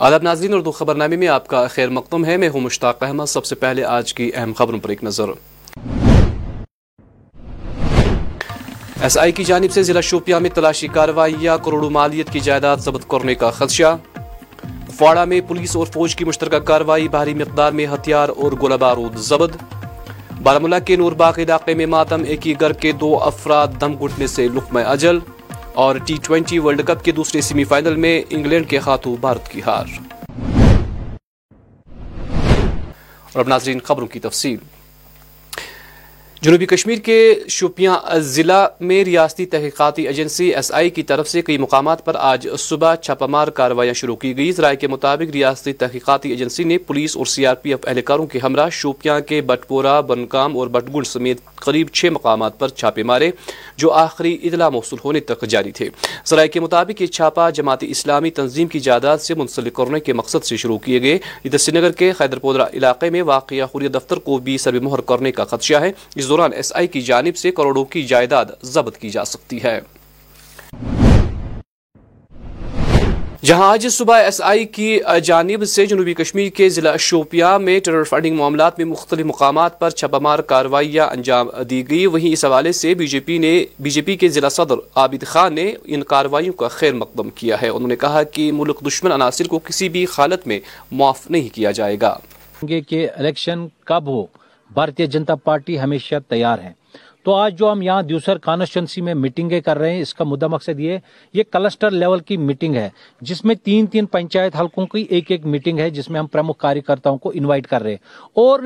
آداب ناظرین، اردو خبر نامے میں آپ کا خیر مقدم ہے۔ میں ہوں مشتاق احمد۔ سب سے پہلے آج کی اہم خبروں پر ایک نظر۔ ایس آئی کی جانب سے ضلع شوپیاں میں تلاشی کارروائیاں کروڑوں مالیت کی جائیداد ضبط کرنے کا خدشہ۔ کپواڑہ میں پولیس اور فوج کی مشترکہ کارروائی بھاری مقدار میں ہتھیار اور گولہ بارود ضبط۔ بارہ بارامولہ کے نور باغ علاقے میں ماتم، ایک ہی گھر کے دو افراد دم گھٹنے سے لقمہ اجل۔ اور ٹی ٹوینٹی ورلڈ کپ کے دوسرے سیمی فائنل میں انگلینڈ کے ہاتھوں بھارت کی ہار۔ اور اب ناظرین خبروں کی تفصیل۔ جنوبی کشمیر کے شوپیاں، ضلع میں ریاستی تحقیقاتی ایجنسی ایس آئی کی طرف سے کئی مقامات پر آج صبح چھاپہ مار کارروائیاں شروع کی گئی۔ ذرائع کے مطابق ریاستی تحقیقاتی ایجنسی نے پولیس اور سی آر پی ایف اہلکاروں کے ہمراہ شوپیاں کے بٹپورہ، بنکام اور بٹگنڈ سمیت قریب چھ مقامات پر چھاپے مارے، جو آخری اطلاع موصول ہونے تک جاری تھے۔ ذرائع کے مطابق یہ چھاپا جماعتی اسلامی تنظیم کی جائیداد سے منسلک کرنے کے مقصد سے شروع کیے گئے۔ ادھر سری نگر کے خیدر پودرا علاقے میں واقع حریت دفتر کو بھی سر مہر کرنے کا خدشہ ہے۔ اس دوران ایس آئی کی جانب سے کروڑوں کی جائیداد ضبط کی جا سکتی ہے۔ جہاں آج صبح ایس آئی کی جانب سے جنوبی کشمیر کے ضلع شوپیاں میں ٹیرر فنڈنگ معاملات میں مختلف مقامات پر چھپا مار کارروائیاں انجام دی گئی، وہیں اس حوالے سے بی جے پی نے، بی جے پی کے ضلع صدر عابد خان نے ان کارروائیوں کا خیر مقدم کیا ہے۔ انہوں نے کہا کہ ملک دشمن عناصر کو کسی بھی حالت میں معاف نہیں کیا جائے گا۔ کہ الیکشن کب ہو؟ بھارتیہ جنتا پارٹی ہمیشہ تیار ہے تو آج جو ہم یہاں دیوسر کانسٹینسی میں میٹنگیں کر رہے ہیں، اس کا مدعا مقصد یہ یہ کلسٹر لیول کی میٹنگ ہے، جس میں تین تین پنچایت حلقوں کی ایک ایک میٹنگ ہے، جس میں ہم پرمکھ کاریہ کرتاؤں کو انوائٹ کر رہے ہیں۔ اور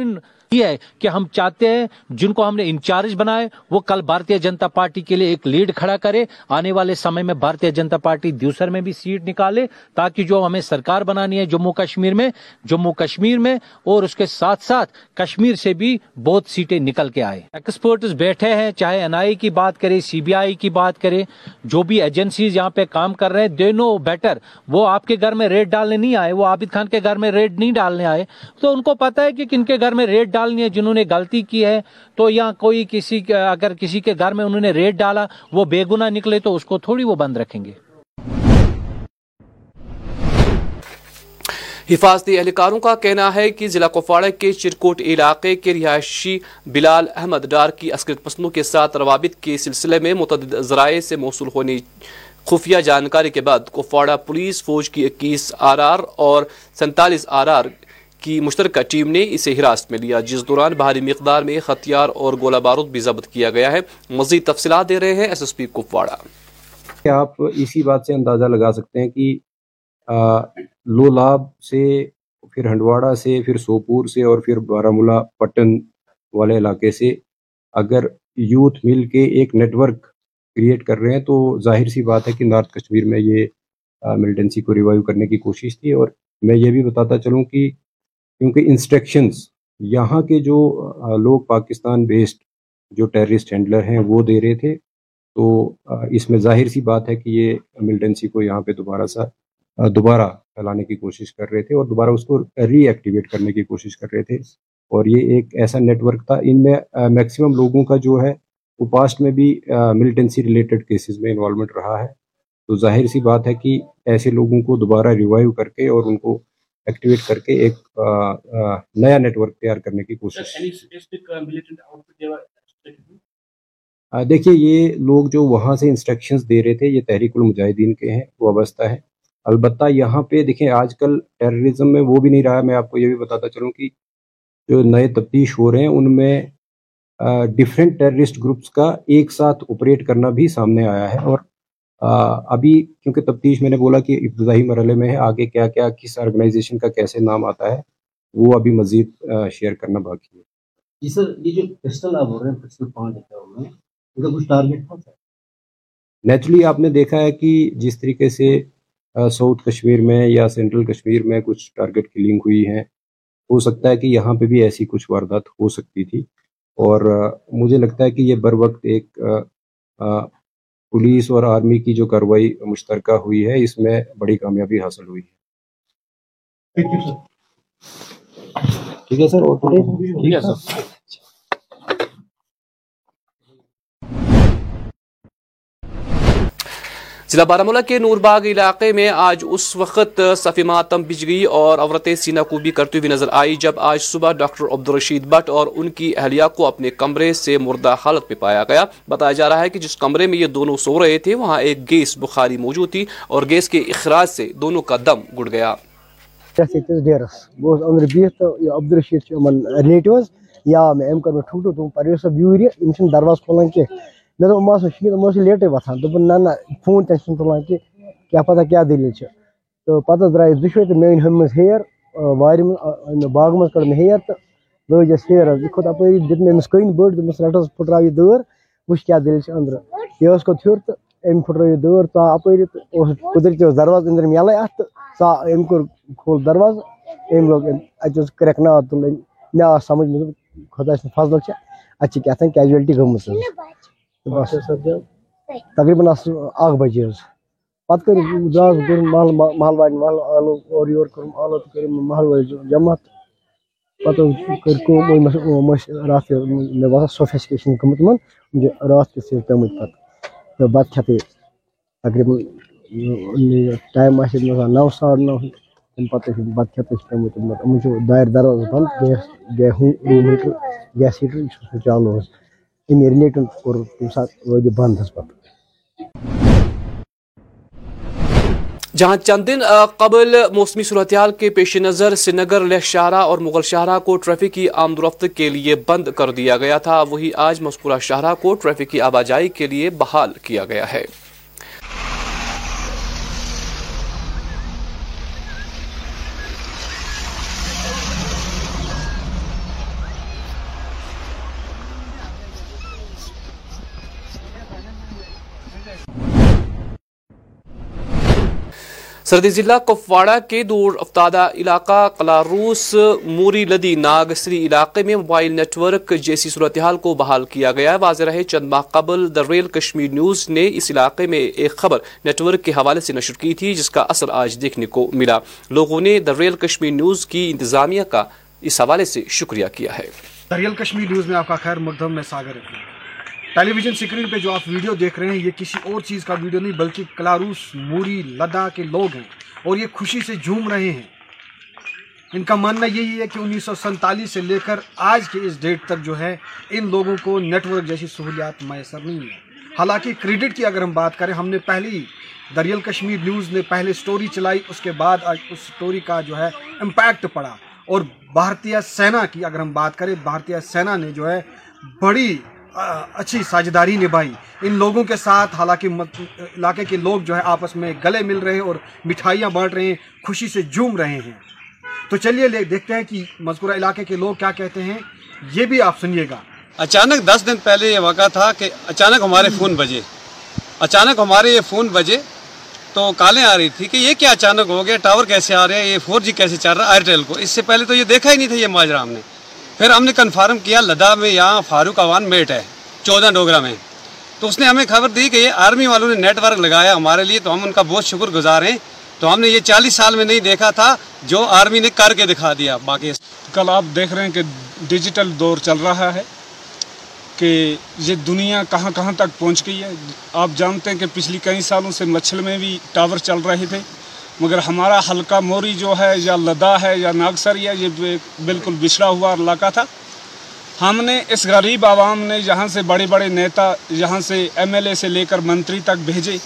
یہ ہے کہ ہم چاہتے ہیں جن کو ہم نے انچارج بنائے، وہ کل بھارتیہ جنتا پارٹی کے لیے ایک لیڈ کھڑا کرے، آنے والے سمے میں بھارتیہ جنتا پارٹی دیوسر میں بھی سیٹ نکالے، تاکہ جو ہمیں سرکار بنانی ہے جموں کشمیر میں، جموں کشمیر میں، اور اس کے ساتھ ساتھ کشمیر سے بھی بہت سیٹیں نکل کے آئے۔ ایکسپرٹس بیٹھے ہیں، چاہے این آئی کی بات کرے سی بی آئی کی بات کرے، جو بھی ایجنسیز یہاں پہ کام کر رہے ہیں دے نو بیٹر وہ آپ کے گھر میں ریٹ ڈالنے نہیں آئے، وہ عابد خان کے گھر میں ریٹ نہیں ڈالنے آئے۔ تو ان کو پتا ہے کہ کن کے گھر میں ریٹ ڈالنی ہے، جنہوں نے غلطی کی ہے۔ تو یا کوئی کسی اگر کسی کے گھر میں انہوں نے ریٹ ڈالا، وہ بے گنا نکلے تو اس کو تھوڑی وہ بند رکھیں گے۔ حفاظتی اہلکاروں کا کہنا ہے کہ ضلع کپواڑہ کے چرکوٹ علاقے کے رہائشی بلال احمد ڈار کی عسکرت پسندوں کے ساتھ روابط کے سلسلے میں متعدد ذرائع سے موصول ہونے خفیہ جانکاری کے بعد کپواڑہ پولیس فوج کی اکیس آر آر اور سینتالیس آر آر کی مشترکہ ٹیم نے اسے حراست میں لیا، جس دوران بھاری مقدار میں ہتھیار اور گولہ بارود بھی ضبط کیا گیا ہے۔ مزید تفصیلات دے رہے ہیں ایس ایس پی کپواڑہ۔ آپ اسی بات سے اندازہ لگا سکتے ہیں کہ لولاب سے، پھر ہنڈواڑہ سے، پھر سوپور سے اور پھر بارہ پٹن والے علاقے سے۔ اگر یوتھ مل کے ایک نیٹ ورک کریٹ کر رہے ہیں تو ظاہر سی بات ہے کہ نارتھ کشمیر میں یہ ملٹنسی کو ریوائیو کرنے کی کوشش تھی۔ اور میں یہ بھی بتاتا چلوں کہ کیونکہ انسٹرکشنز یہاں کے جو لوگ پاکستان بیسڈ جو ٹیررسٹ ہینڈلر ہیں وہ دے رہے تھے۔ تو اس میں ظاہر سی بات ہے کہ یہ ملٹنسی کو یہاں پہ دوبارہ سا دوبارہ پھیلانے کی کوشش کر رہے تھے اور دوبارہ اس کو ری ایکٹیویٹ کرنے کی کوشش کر رہے تھے۔ اور یہ ایک ایسا نیٹ ورک تھا۔ ان میں میکسیمم لوگوں کا جو ہے وہ پاسٹ میں بھی ملٹنسی ریلیٹڈ کیسز میں انوالومنٹ رہا ہے۔ تو ظاہر سی بات ہے کہ ایسے لوگوں کو دوبارہ ریوائیو کر کے اور ان کو ایکٹیویٹ کر کے ایک نیا نیٹ ورک تیار کرنے کی کوشش۔ دیکھیے یہ لوگ جو وہاں سے انسٹرکشنز دے رہے تھے یہ تحریک المجاہدین کے ہیں وابستہ ہے البتہ یہاں پہ دیکھیں آج کل ٹیررزم میں وہ بھی نہیں رہا میں آپ کو یہ بھی بتاتا چلوں کہ جو نئے تفتیش ہو رہے ہیں ان میں ڈفرینٹ ٹیررسٹ گروپس کا ایک ساتھ آپریٹ کرنا بھی سامنے آیا ہے اور ابھی کیونکہ تفتیش میں نے بولا کہ ابتدائی مرحلے میں ہے آگے کیا کیا کس آرگنائزیشن کا کیسے نام آتا ہے وہ ابھی مزید شیئر کرنا باقی ہے۔ جی سر یہ جو پسٹل آپ بول رہے ہیں پسٹل پانچ ان کا کچھ ٹارگیٹ تھا سر نیچرلی آپ نے دیکھا ہے کہ جس طریقے سے ساؤتھ کشمیر میں یا سینٹرل کشمیر میں کچھ ٹارگیٹ کلنگ ہوئی ہیں۔ ہو سکتا ہے کہ یہاں پہ بھی ایسی کچھ واردات ہو سکتی تھی۔ اور مجھے لگتا ہے کہ یہ بر وقت ایک پولیس اور آرمی کی جو کاروائی مشترکہ ہوئی ہے اس میں بڑی کامیابی حاصل ہوئی ہے۔ ٹھیک ہے سر؟ ٹھیک ہے سر۔ ضلع بارامولہ کے نورباغ علاقے میں آج اس وقت صفی ماتم بچ گئی اور عورتیں سینہ کوبی کرتی ہوئی نظر آئی، جب آج صبح ڈاکٹر عبدالرشید بٹ اور ان کی اہلیہ کو اپنے کمرے سے مردہ حالت میں پایا گیا۔ بتایا جا رہا ہے کہ جس کمرے میں یہ دونوں سو رہے تھے، وہاں ایک گیس بخاری موجود تھی اور گیس کے اخراج سے دونوں کا دم گڑ گیا۔ ڈیرس عبدالرشید ریلیٹوز یا میں ام کر میں ٹھوک یور دروازہ کھولان کی مے دوپ ام شکیت ام لیٹے وتھان دوپن نہ نہ فون تہ تلان کہ کیا پتہ کیا دلیل چھ تو پتہ درائے دشوے تو مین ہم ہیر وار من باغ من کڑ مے ہیر تو لوج اس ہیر یہ کھوت اپری دت میں مس کین بڑ دمس رٹس پھٹراو یہ دور وچ کیا دلیل چھ اندر یہ اس کو تھور تو ام پھٹراو یہ دور تا اپری قدرتی دروازہ اندر میلے ات سا ام کور کھول دروازہ ام لوگ اتس کریک نا تلن مے آ سمجھ مے خدا سن فضل چھ اتھ کیا تھا کیجویلٹی گمس بس تقریباً اخ بجے حظ پتہ کر دراس کر محل محل والن محل آلو اور یور آلو تو کر محل والن جمع پتہ کر کو رات مے باسان سوفیسٹیکیشن گمت من رات کے سے پیمت پتہ تو بت کھتے تقریباً ٹائم مثلا نو ساڑ نو۔ تمہِ پتہٕ پیمٕتۍ یِمن چھُ دارِ دروازٕ بنٛد گیس روٗم ہیٖٹر گیس ہیٖٹر یہِ چالوٗ۔ حظ امی ریلیٹڈ کوٚر تمہِ ساتہٕ وٲتۍ یہِ جہاں چند دن قبل موسمی صورتحال کے پیش نظر سری نگر لہ شاہراہ اور مغل شاہراہ کو ٹریفک کی آمد و رفت کے لیے بند کر دیا گیا تھا۔ وہی آج مذکورہ شاہراہ کو ٹریفک کی آواجائی کے لیے بحال کیا گیا ہے۔ سردی ضلع کپواڑہ کے دور افتادہ علاقہ کلاروس موری لدی ناگسری علاقے میں موبائل نیٹ ورک جیسی صورتحال کو بحال کیا گیا واضح رہے چند ماہ قبل دا ریل کشمیر نیوز نے اس علاقے میں ایک خبر نیٹ ورک کے حوالے سے نشر کی تھی، جس کا اثر آج دیکھنے کو ملا۔ لوگوں نے دا ریل کشمیر نیوز کی انتظامیہ کا اس حوالے سے شکریہ کیا ہے۔ ریل کشمیر نیوز میں آپ کا خیر مقدم میں ساگر ٹیلی ویژن سکرین پہ جو آپ ویڈیو دیکھ رہے ہیں، یہ کسی اور چیز کا ویڈیو نہیں، بلکہ کلاروس، موری، لدا کے لوگ ہیں اور یہ خوشی سے جھوم رہے ہیں۔ ان کا ماننا یہی ہے کہ انیس سو سنتالیس سے لے کر آج کے اس ڈیٹ تک جو ہے، ان لوگوں کو نیٹ ورک جیسی سہولیات میسر نہیں ہیں۔ حالانکہ کریڈٹ کی اگر ہم بات کریں، ہم نے پہلی، دریال کشمیر نیوز نے پہلے سٹوری چلائی، اس کے بعد آج اس سٹوری کا جو ہے امپیکٹ پڑا۔ اور بھارتیہ سینا کی اگر ہم بات کریں، بھارتیہ سینا نے جو ہے، بڑی اچھی ساجداری نبھائی۔ ان لوگوں کے ساتھ حالانکہ علاقے کے لوگ جو ہے آپس میں گلے مل رہے ہیں اور مٹھائیاں بانٹ رہے ہیں، خوشی سے جھوم رہے ہیں۔ تو چلیے دیکھتے ہیں کہ مذکورہ علاقے کے لوگ کیا کہتے ہیں۔ یہ بھی آپ سنیے گا۔ اچانک دس دن پہلے یہ واقعہ تھا کہ اچانک ہمارے فون بجے۔ اچانک ہمارے یہ فون بجے تو کالیں آ رہی تھی کہ یہ کیا اچانک ہو گیا، ٹاور کیسے آ رہے ہیں، یہ فور جی کیسے چل رہا ہے ایئرٹیل کو۔ اس سے پہلے تو یہ دیکھا ہی نہیں تھا، یہ ماجرا ہم نے۔ پھر ہم نے کنفرم کیا لداخ میں یہاں فاروق اوان میٹ ہے، چودہ ڈوگرا میں۔ تو اس نے ہمیں خبر دی کہ یہ آرمی والوں نے نیٹ ورک لگایا ہمارے لیے، تو ہم ان کا بہت شکر گزار ہیں۔ تو ہم نے یہ چالیس سال میں نہیں دیکھا تھا جو آرمی نے کر کے دکھا دیا۔ باقی کل آپ دیکھ رہے ہیں کہ ڈیجیٹل دور چل رہا ہے کہ یہ دنیا کہاں کہاں تک پہنچ گئی ہے۔ آپ جانتے ہیں کہ پچھلی کئی سالوں سے مچھل میں بھی ٹاور چل رہے تھے۔ مگر ہمارا حلقہ موری جو ہے یا لدا ہے یا ناگسر ہے، یہ بالکل بچھڑا ہوا علاقہ تھا۔ ہم نے اس غریب عوام نے یہاں سے بڑے بڑے نیتا، یہاں سے ایم ایل اے سے لے کر منتری تک بھیجے۔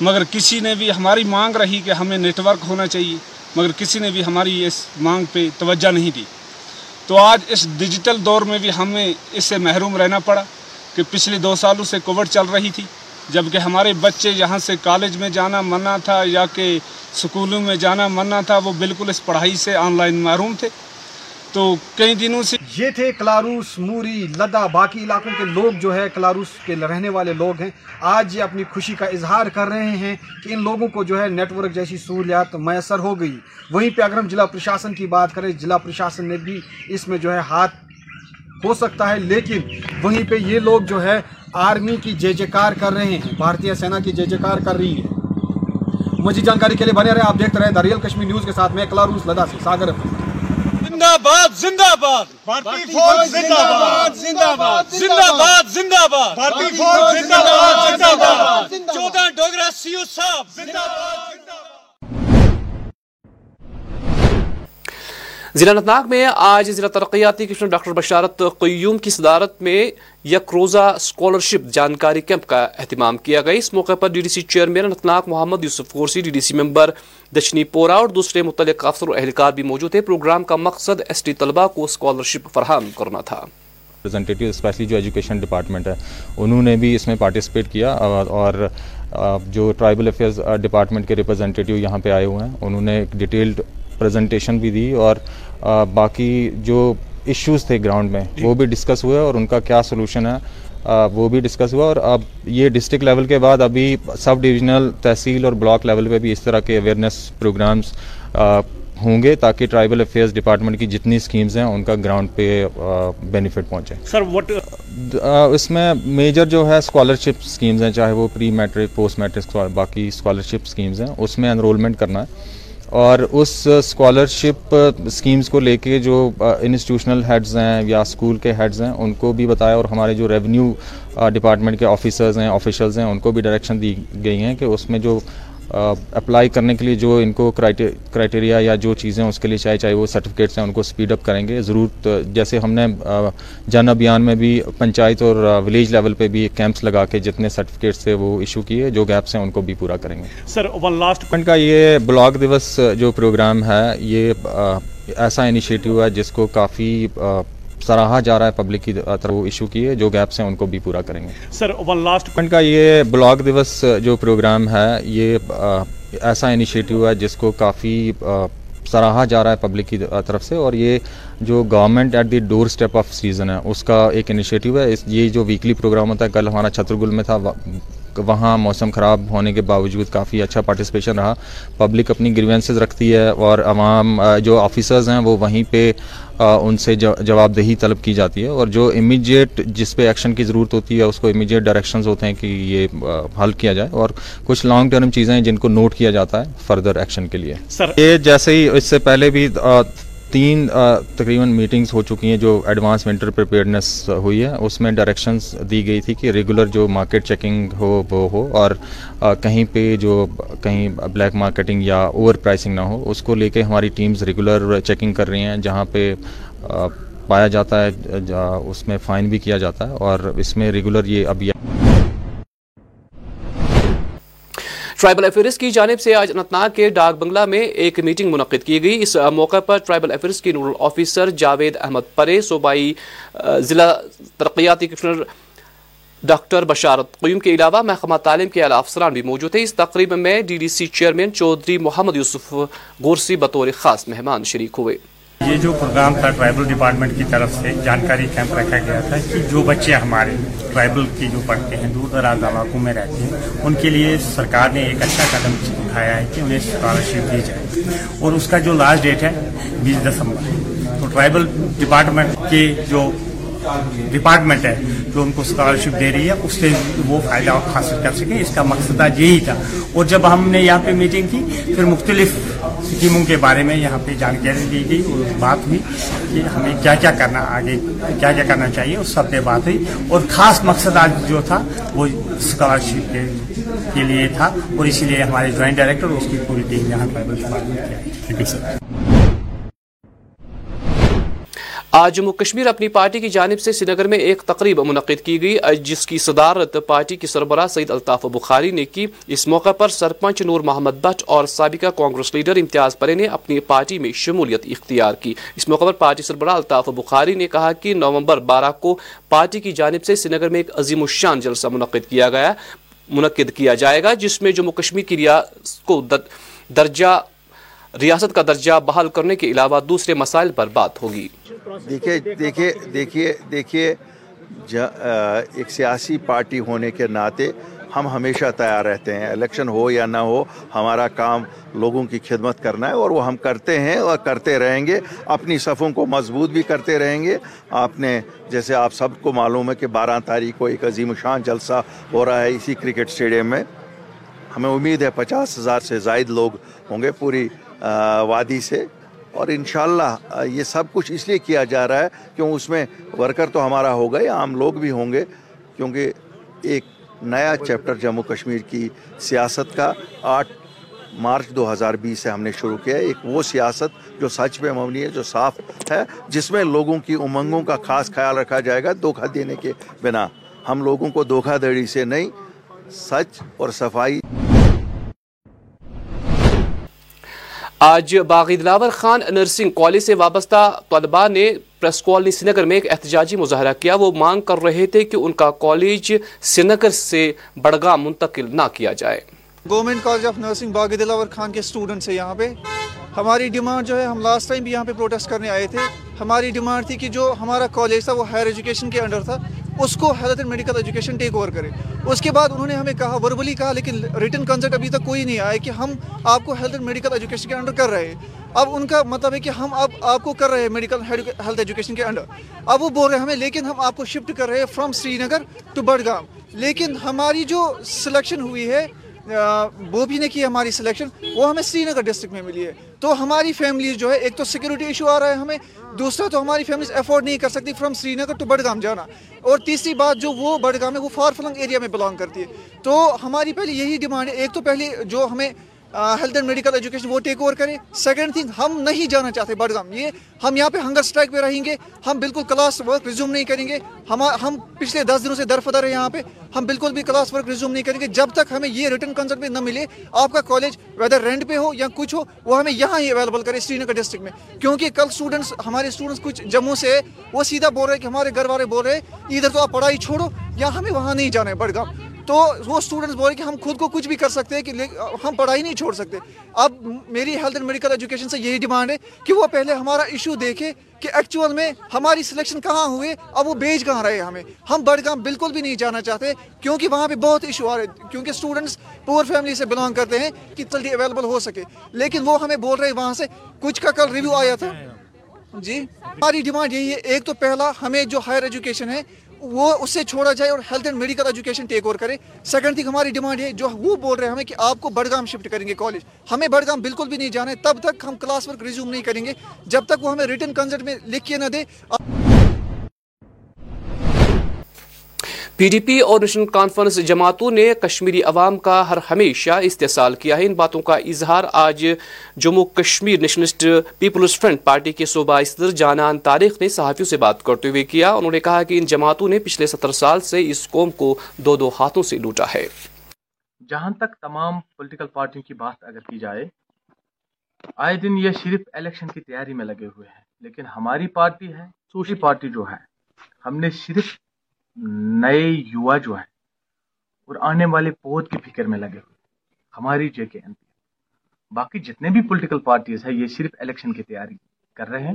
مگر کسی نے بھی ہماری مانگ رہی کہ ہمیں نیٹ ورک ہونا چاہیے، مگر کسی نے بھی ہماری اس مانگ پہ توجہ نہیں دی۔ تو آج اس ڈیجیٹل دور میں بھی ہمیں اس سے محروم رہنا پڑا کہ پچھلے دو سالوں سے کووڈ چل رہی تھی۔ جبکہ ہمارے بچے یہاں سے کالج میں جانا منع تھا یا کہ سکولوں میں جانا منع تھا، وہ بالکل اس پڑھائی سے آن لائن محروم تھے۔ تو کئی دنوں سے یہ تھے کلاروس، موری لدا باقی علاقوں کے لوگ جو ہے کلاروس کے رہنے والے لوگ ہیں۔ آج یہ اپنی خوشی کا اظہار کر رہے ہیں کہ ان لوگوں کو جو ہے نیٹ ورک جیسی سہولیات میسر ہو گئی۔ وہیں پہ اگر ہم ضلع پرشاسن کی بات کریں، ضلع پرشاسن نے بھی اس میں جو ہے ہاتھ ہو سکتا ہے، لیکن وہیں پہ یہ لوگ جو ہے آرمی کی جے جے کار کر رہے ہیں بھارتیہ سینا کی جے جے کار کر رہی ہے۔ مجھے جانکاری کے لیے بنے رہے آپ دیکھتے رہے دریال کشمیر نیوز کے ساتھ میں کلاروس لدا سے ساگر ضلع انت ناگ میں آج ضلع ترقیاتی کشن ڈاکٹر بشارت قیوم کی صدارت میں یک روزہ اسکالرشپ جانکاری کیمپ کا اہتمام کیا گیا۔ اس موقع پر D D C chairman Anantnag Mohammad یوسف فورسی ڈی ڈی سی ممبر دشنی پورا اور دوسرے متعلق افسر و اہلکار بھی موجود تھے۔ پروگرام کا مقصد ایس ٹی طلبہ کو اسکالرشپ فراہم کرنا تھا۔ اسپیشلی جو ایجوکیشن ڈپارٹمنٹ ہے، انہوں نے بھی اس میں پارٹیسپیٹ کیا اور جو ٹرائبل افیئرز ڈپارٹمنٹ کے ریپرزنٹیو یہاں پہ آئے ہوئے ہیں، انہوں نے ایک ڈیٹیلڈ پریزنٹیشن بھی دی اور باقی جو ایشوز تھے گراؤنڈ میں جی۔ وہ بھی ڈسکس ہوئے اور ان کا کیا سلوشن ہے وہ بھی ڈسکس ہوا اور اب یہ ڈسٹرکٹ لیول کے بعد ابھی سب ڈویژنل تحصیل اور بلاک لیول پہ بھی اس طرح کے اویئرنیس پروگرامز ہوں گے تاکہ ٹرائبل افیئرس ڈپارٹمنٹ کی جتنی اسکیمز ہیں ان کا گراؤنڈ پہ بینیفٹ پہنچے۔ سر وٹ اس میں میجر جو ہے اسکالرشپ اسکیمز ہیں چاہے وہ پری میٹرک پوسٹ میٹرک باقی اسکالرشپ اسکیمز ہیں اس میں انرولمنٹ کرنا ہے۔ اور اس اسکالرشپ سکیمز uh, کو لے کے جو uh, انسٹیٹیوشنل ہیڈز ہیں یا اسکول کے ہیڈز ہیں، ان کو بھی بتایا اور ہمارے جو ریونیو ڈپارٹمنٹ uh, کے آفیسرز ہیں آفیشلز ہیں، ان کو بھی ڈائریکشن دی گئی ہیں کہ اس میں جو اپلائی کرنے کے لیے جو ان کو کرائٹیریا یا جو چیزیں اس کے لیے چاہے چاہے وہ سرٹیفکیٹس ہیں ان کو سپیڈ اپ کریں گے۔ ضرور جیسے ہم نے جن ابھیان میں بھی پنچایت اور ولیج لیول پہ بھی کیمپس لگا کے جتنے سرٹیفکیٹس تھے وہ ایشو کیے جو گیپس ہیں ان کو بھی پورا کریں گے۔ سر ون لاسٹ پوائنٹ کا یہ بلاک دیوس جو پروگرام ہے یہ ایسا انیشیٹو ہے جس کو کافی سراہا جا رہا ہے پبلک کی طرف وہ ایشو کی ہے جو گیپس ہیں ان کو بھی پورا کریں گے۔ سر ون لاسٹ پوائنٹ کا یہ بلاک دیوس جو پروگرام ہے یہ ایسا انیشیٹو ہے جس کو کافی سراہا جا رہا ہے پبلک کی طرف سے اور یہ جو government at the doorstep of season ہے اس کا ایک انیشیٹو ہے۔ یہ جو ویکلی پروگرام ہوتا ہے کل ہمارا چھتر گل میں تھا وہاں موسم خراب ہونے کے باوجود کافی اچھا پارٹیسپیشن رہا۔ پبلک اپنی گریوینسز رکھتی ہے اور عوام جو آفیسرز ہیں وہ وہیں پہ ان سے جواب دہی طلب کی جاتی ہے اور جو امیجیٹ جس پہ ایکشن کی ضرورت ہوتی ہے اس کو امیجیٹ ڈائریکشنز ہوتے ہیں کہ یہ حل کیا جائے اور کچھ لانگ ٹرم چیزیں ہیں جن کو نوٹ کیا جاتا ہے فردر ایکشن کے لیے۔ سر یہ جیسے ہی اس سے پہلے بھی تین تقریباً میٹنگز ہو چکی ہیں جو ایڈوانس ونٹر پریپیئرنس ہوئی ہے۔ اس میں ڈائریکشنز دی گئی تھی کہ ریگولر جو مارکیٹ چیکنگ ہو، وہ ہو، اور کہیں پہ جو کہیں بلیک مارکیٹنگ یا اوور پرائسنگ نہ ہو، اس کو لے کے ہماری ٹیمز ریگولر چیکنگ کر رہی ہیں، جہاں پہ پایا جاتا ہے اس میں فائن بھی کیا جاتا ہے، اور اس میں ریگولر یہ اب ٹرائبل افیئرس کی جانب سے آج انت ناگ کے ڈاک بنگلہ میں ایک میٹنگ منعقد کی گئی۔ اس موقع پر ٹرائبل افیئرس کی نوڈل آفیسر جاوید احمد پرے، صوبائی ضلع ترقیاتی کمشنر ڈاکٹر بشارت قیوم کے علاوہ محکمہ تعلیم کے اعلی افسران بھی موجود تھے اس تقریب میں D D C chairman Chaudhary Mohammad Yousuf Gorsi بطور خاص مہمان شریک ہوئے۔ یہ جو پروگرام تھا ٹرائبل ڈپارٹمنٹ کی طرف سے، جانکاری کیمپ رکھا گیا تھا کہ جو بچے ہمارے ٹرائبل کی جو پڑھتے ہیں، دور دراز علاقوں میں رہتے ہیں، ان کے لیے سرکار نے ایک اچھا قدم اٹھایا ہے کہ انہیں اسکالرشپ دی جائے اور اس کا جو لاسٹ ڈیٹ ہے، بیس دسمبر۔ تو ٹرائبل ڈپارٹمنٹ کے جو ڈپارٹمنٹ ہے، جو ان کو اسکالرشپ دے رہی ہے، اس سے وہ فائدہ حاصل کر سکیں۔ اس کا مقصد یہی تھا۔ اور جب ہم نے یہاں پہ میٹنگ کی، پھر مختلف اسکیموں کے بارے میں یہاں پہ جانکاری دی گئی اور بات ہوئی کہ ہمیں کیا کیا کرنا آگے، کیا کیا کرنا چاہیے، اس سب پہ بات ہوئی اور خاص مقصد آج جو تھا وہ اسکالرشپ کے لیے تھا اور اسی لیے ہمارے جوائنٹ ڈائریکٹر اس کی پوری ٹیم یہاں پر تھینک ہے سر آج جموں کشمیر اپنی پارٹی کی جانب سے سری نگر میں ایک تقریب منعقد کی گئی، جس کی صدارت پارٹی کی سربراہ سعید الطاف بخاری نے کی۔ اس موقع پر سرپنچ نور محمد بٹ اور سابقہ کانگریس لیڈر امتیاز پرے نے اپنی پارٹی میں شمولیت اختیار کی۔ اس موقع پر پارٹی سربراہ الطاف بخاری نے کہا کہ نومبر بارہ کو پارٹی کی جانب سے سری نگر میں ایک عظیم الشان جلسہ منعقد کیا گیا، منعقد کیا جائے گا، جس میں جموں کشمیر کی ریاست کو درجہ ریاست کا درجہ بحال کرنے کے علاوہ دوسرے مسائل پر بات ہوگی۔ دیکھیے دیکھیے دیکھیے دیکھیے ایک سیاسی پارٹی ہونے کے ناطے ہم ہمیشہ تیار رہتے ہیں۔ الیکشن ہو یا نہ ہو، ہمارا کام لوگوں کی خدمت کرنا ہے اور وہ ہم کرتے ہیں اور کرتے رہیں گے۔ اپنی صفوں کو مضبوط بھی کرتے رہیں گے۔ آپ نے، جیسے آپ سب کو معلوم ہے کہ بارہ تاریخ کو ایک عظیم شان جلسہ ہو رہا ہے اسی کرکٹ اسٹیڈیم میں۔ ہمیں امید ہے پچاس ہزار سے زائد لوگ ہوں گے۔ پوری وادی سے۔ اور انشاءاللہ یہ سب کچھ اس لیے کیا جا رہا ہے کیوں اس میں ورکر تو ہمارا ہوگا یا عام لوگ بھی ہوں گے۔ کیونکہ ایک نیا چیپٹر جموں کشمیر کی سیاست کا آٹھ مارچ دو ہزار بیس سے ہم نے شروع کیا ہے۔ ایک وہ سیاست جو سچ پہ مبنی ہے، جو صاف ہے، جس میں لوگوں کی امنگوں کا خاص خیال رکھا جائے گا دھوکہ دینے کے بنا۔ ہم لوگوں کو دھوکہ دھڑی سے نہیں، سچ اور صفائی آج باغی دلاور خان نرسنگ کالج سے وابستہ طلباء نے پریس کالونی سنگر میں ایک احتجاجی مظاہرہ کیا۔ وہ مانگ کر رہے تھے کہ ان کا کالج سری نگر سے بڑگام منتقل نہ کیا جائے۔ گورنمنٹ کالج آف نرسنگ باغی دلاور خان کے اسٹوڈنٹس ہیں یہاں پہ۔ ہماری ڈیمانڈ جو ہے، ہم لاسٹ ٹائم بھی یہاں پہ پروٹیسٹ کرنے آئے تھے۔ ہماری ڈیمانڈ تھی کہ جو ہمارا کالج تھا، وہ ہائر ایجوکیشن کے انڈر تھا، اس کو health and medical education take over کرے۔ اس کے بعد انہوں نے ہمیں کہا وربلی کہا، لیکن ریٹن کنسرٹ ابھی تک کوئی نہیں آیا کہ ہم آپ کو ہیلتھ اینڈ میڈیکل ایجوکیشن کے انڈر کر رہے ہیں۔ اب ان کا مطلب ہے کہ ہم اب آپ کو کر رہے ہیں میڈیکل ہیلتھ ایجوکیشن کے انڈر اب وہ بول رہے ہیں ہمیں، لیکن ہم آپ کو شفٹ کر رہے ہیں from Srinagar to Budgam لیکن ہماری جو سلیکشن ہوئی ہے وہ بھی نے کی ہماری سلیکشن وہ ہمیں سری نگر ڈسٹرکٹ میں ملی ہے۔ تو ہماری فیملیز جو ہے، ایک تو سیکیورٹی ایشو آ رہا ہے ہمیں، دوسرا تو ہماری فیملیز افورڈ نہیں کر سکتی from Srinagar to Budgam جانا۔ اور تیسری بات جو وہ بڈگام ہے، وہ فار فلنگ ایریا میں بلانگ کرتی ہے۔ تو ہماری پہلے یہی ڈیمانڈ ہے۔ ایک تو پہلے جو ہمیں ہیلتھ اینڈ میڈیکل ایجوکیشن وہ ٹیک اوور کرے سیکنڈ تھنگ ہم نہیں جانا چاہتے بڈگام۔ یہ ہم یہاں پہ ہنگر اسٹرائک پہ رہیں گے۔ ہم بالکل کلاس ورک ریزیوم نہیں کریں گے۔ ہم ہم پچھلے دس دنوں سے درفدر ہیں یہاں پہ۔ ہم بالکل بھی کلاس ورک ریزیوم نہیں کریں گے۔ جب تک ہمیں یہ ریٹرن کنسرٹ میں نہ ملے، آپ کا کالج ویدر رینٹ پہ ہو یا کچھ ہو، وہ ہمیں یہاں ہی اویلیبل کرے سری نگر ڈسٹرکٹ میں۔ کیونکہ کل اسٹوڈنٹس ہمارے اسٹوڈنٹس کچھ جموں سے وہ سیدھا بول رہے کہ ہمارے گھر والے بول رہے ادھر تو آپ پڑھائی چھوڑو یا ہمیں وہاں نہیں جانا ہے بڈگام۔ تو وہ اسٹوڈنٹس بول رہے کہ ہم خود کو کچھ بھی کر سکتے ہیں کہ ہم پڑھائی نہیں چھوڑ سکتے۔ اب میری ہیلتھ اینڈ میڈیکل ایجوکیشن سے یہی ڈیمانڈ ہے کہ وہ پہلے ہمارا ایشو دیکھے کہ ایکچوئل میں ہماری سلیکشن کہاں ہوئے، اب وہ بیچ کہاں رہے ہمیں۔ ہم بڈگام بالکل بھی نہیں جانا چاہتے کیونکہ وہاں پہ بہت ایشو آ رہے کیونکہ اسٹوڈنٹس پور فیملی سے بلانگ کرتے ہیں کہ جلدی اویلیبل ہو سکے۔ لیکن وہ ہمیں بول رہے وہاں سے کچھ کا کل ریویو آیا تھا۔ جی ہماری ڈیمانڈ یہی ہے۔ ایک تو پہلا ہمیں جو ہائر ایجوکیشن ہے وہ اس سے چھوڑا جائے اور health and medical education take over کرے۔ سیکنڈ تھنگ ہماری ڈیمانڈ ہے جو وہ بول رہے ہیں ہمیں کہ آپ کو بڑگام شفٹ کریں گے کالج ہمیں بڑگام بالکل بھی نہیں جانا ہے۔ تب تک ہم کلاس ورک ریزیوم نہیں کریں گے۔ جب تک وہ ہمیں ریٹن کنسرٹ میں لکھ کے نہ دے۔ پی ڈی پی اور نیشنل کانفرنس جماعتوں نے کشمیری عوام کا ہر ہمیشہ استحصال کیا ہے۔ ان باتوں کا اظہار آج Jammu Kashmir nationalist people's front party کے صوبہ صدر جانان تاریخ نے صحافیوں سے بات کرتے ہوئے کیا۔ انہوں نے کہا کہ ان جماعتوں نے پچھلے ستر سال سے اس قوم کو دو دو ہاتھوں سے لوٹا ہے۔ جہاں تک تمام پولیٹیکل پارٹیوں کی بات اگر کی جائے، آئے دن یہ صرف الیکشن کی تیاری میں لگے ہوئے ہیں، لیکن ہماری پارٹی ہے سوشل پارٹی جو ہے، ہم نے صرف نئے یوا جو ہیں اور آنے والے پود کی فکر میں لگے ہوئے ہماری جے کے این پی۔ باقی جتنے بھی پولیٹیکل پارٹیز ہیں یہ صرف الیکشن کی تیاری کر رہے ہیں۔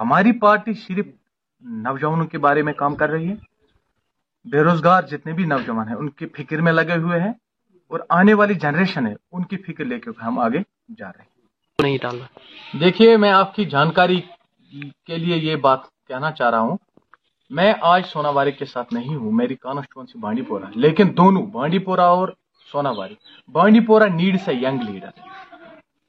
ہماری پارٹی صرف نوجوانوں کے بارے میں کام کر رہی ہے۔ بے روزگار جتنے بھی نوجوان ہیں ان کی فکر میں لگے ہوئے ہیں۔ اور آنے والی جنریشن ہے ان کی فکر لے کے ہم آگے جا رہے ہیں۔ نہیں ڈالنا۔ دیکھیے میں آپ کی جانکاری کے لیے یہ بات کہنا چاہ رہا ہوں۔ میں آج سونا واری کے ساتھ نہیں ہوں، میری کانسٹیچوئنسی بانڈی پورا لیکن دونوں، بانڈی پورا اور Sonawari Bandipora needs a young leader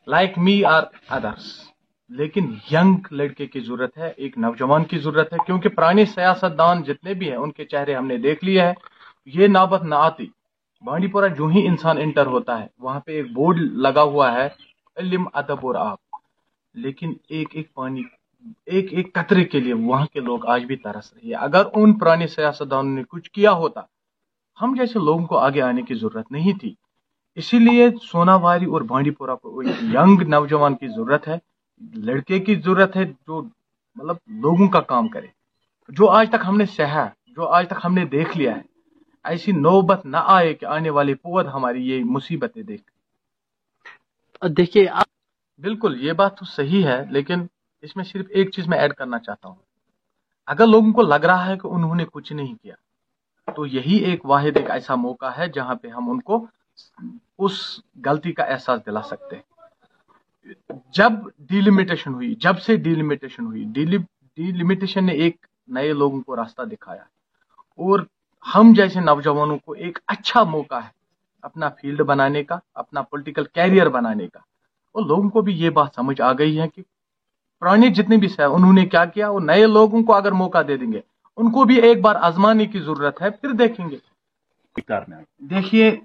like me or others لیکن ینگ لڑکے کی ضرورت ہے، ایک نوجوان کی ضرورت ہے، کیونکہ پرانے سیاست دان جتنے بھی ہیں، ان کے چہرے ہم نے دیکھ لیے ہیں۔ یہ نابت نہ آتی۔ بانڈی پورا جو ہی انسان انٹر ہوتا ہے، وہاں پہ ایک بورڈ لگا ہوا ہے، علم ادب اور آپ لیکن ایک ایک پانی ایک ایک قطرے کے لیے وہاں کے لوگ آج بھی ترس رہی ہے اگر ان پرانے سیاستدانوں نے کچھ کیا ہوتا ہم جیسے لوگوں کو آگے آنے کی ضرورت نہیں تھی۔ اسی لیے سونا واری اور بانڈی پورا کو ایک ینگ نوجوان کی ضرورت ہے لڑکے کی ضرورت ہے جو مطلب لوگوں کا کام کرے۔ جو آج تک ہم نے سہا جو آج تک ہم نے دیکھ لیا ہے ایسی نوبت نہ آئے کہ آنے والے پود ہماری یہ مصیبتیں دیکھ۔ دیکھیے بالکل یہ بات تو صحیح ہے لیکن اس میں صرف ایک چیز میں ایڈ کرنا چاہتا ہوں۔ اگر لوگوں کو لگ رہا ہے کہ انہوں نے کچھ نہیں کیا، تو یہی ایک واحد، ایک ایسا موقع ہے جہاں پہ ہم ان کو اس غلطی کا احساس دلا سکتے ہیں۔ جب ڈیلیمیٹیشن ہوئی، جب سے ڈیلیمیٹیشن ہوئی ڈیلیمیٹیشن نے ایک نئے لوگوں کو راستہ دکھایا۔ اور ہم جیسے نوجوانوں کو ایک اچھا موقع ہے اپنا فیلڈ بنانے کا، اپنا پولیٹیکل کیریئر بنانے کا۔ اور لوگوں کو بھی یہ بات سمجھ آ گئی ہے کہ پرانے جتنے بھی ہیں انہوں نے کیا کیا؟ وہ نئے لوگوں کو اگر موقع دے دیں گے۔ ان کو بھی ایک بار آزمانے کی ضرورت ہے، پھر دیکھیں گے۔ دیکھیے،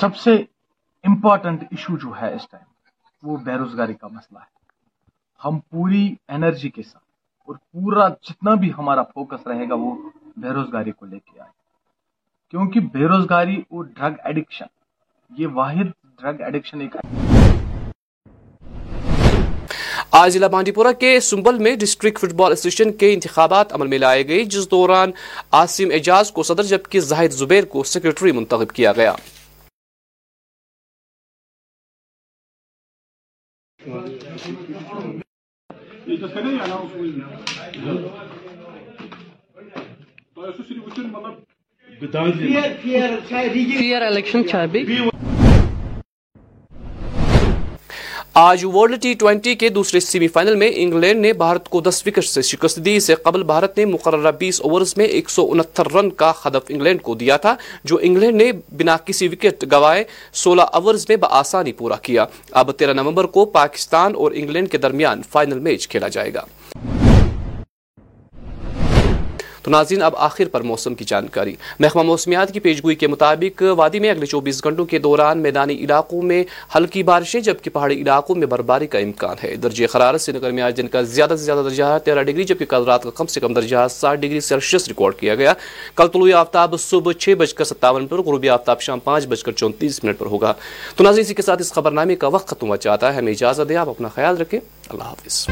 سب سے امپورٹنٹ ایشو جو ہے اس ٹائم وہ بے روزگاری کا مسئلہ ہے۔ ہم پوری انرجی کے ساتھ اور پورا جتنا بھی ہمارا فوکس رہے گا، وہ بے روزگاری کو لے کے آئے۔ کیونکہ بے روزگاری اور ڈرگ ایڈکشن یہ واحد ڈرگ ایڈکشن ایک آج ضلع بانڈی پورہ کے سنبل میں ڈسٹرکٹ فٹ بال ایسوسیشن کے انتخابات عمل میں لائے گئے جس دوران عاصم اعجاز کو صدر جبکہ زاہد زبیر کو سیکرٹری منتخب کیا گیا۔ مطلب الیکشن آج ورلڈ ٹی ٹوئنٹی کے دوسرے سیمی فائنل میں انگلینڈ نے بھارت کو دس وکٹ سے شکست دی۔ اسے قبل بھارت نے مقررہ بیس اوورز میں ایک سو انہتر رن کا ہدف انگلینڈ کو دیا تھا، جو انگلینڈ نے بنا کسی وکٹ گوائے سولہ اوورز میں بآسانی پورا کیا۔ اب تیرہ نومبر کو پاکستان اور انگلینڈ کے درمیان فائنل میچ کھیلا جائے گا۔ ناظرین، اب آخر پر موسم کی جانکاری۔ محکمہ موسمیات کی پیشگوئی کے مطابق وادی میں اگلے چوبیس گھنٹوں کے دوران میدانی علاقوں میں ہلکی بارشیں، جبکہ پہاڑی علاقوں میں برباری کا امکان ہے۔ درجہ حرارت سری نگر میں آج دن کا زیادہ سے زیادہ درجہ تیرہ ڈگری، جبکہ کل رات کا کم سے کم درجہ سات ڈگری سیلسیس ریکارڈ کیا گیا۔ کل طلوع آفتاب صبح چھ بج کر ستاون پر، غروبی آفتاب شام پانچ بج کر چونتیس منٹ پر ہوگا۔ تو ناظرین، اسی کے ساتھ اس خبرنامے کا وقت ختم ہوا چاہتا ہے۔ ہمیں اجازت دیں، آپ اپنا خیال رکھیں۔ اللہ حافظ۔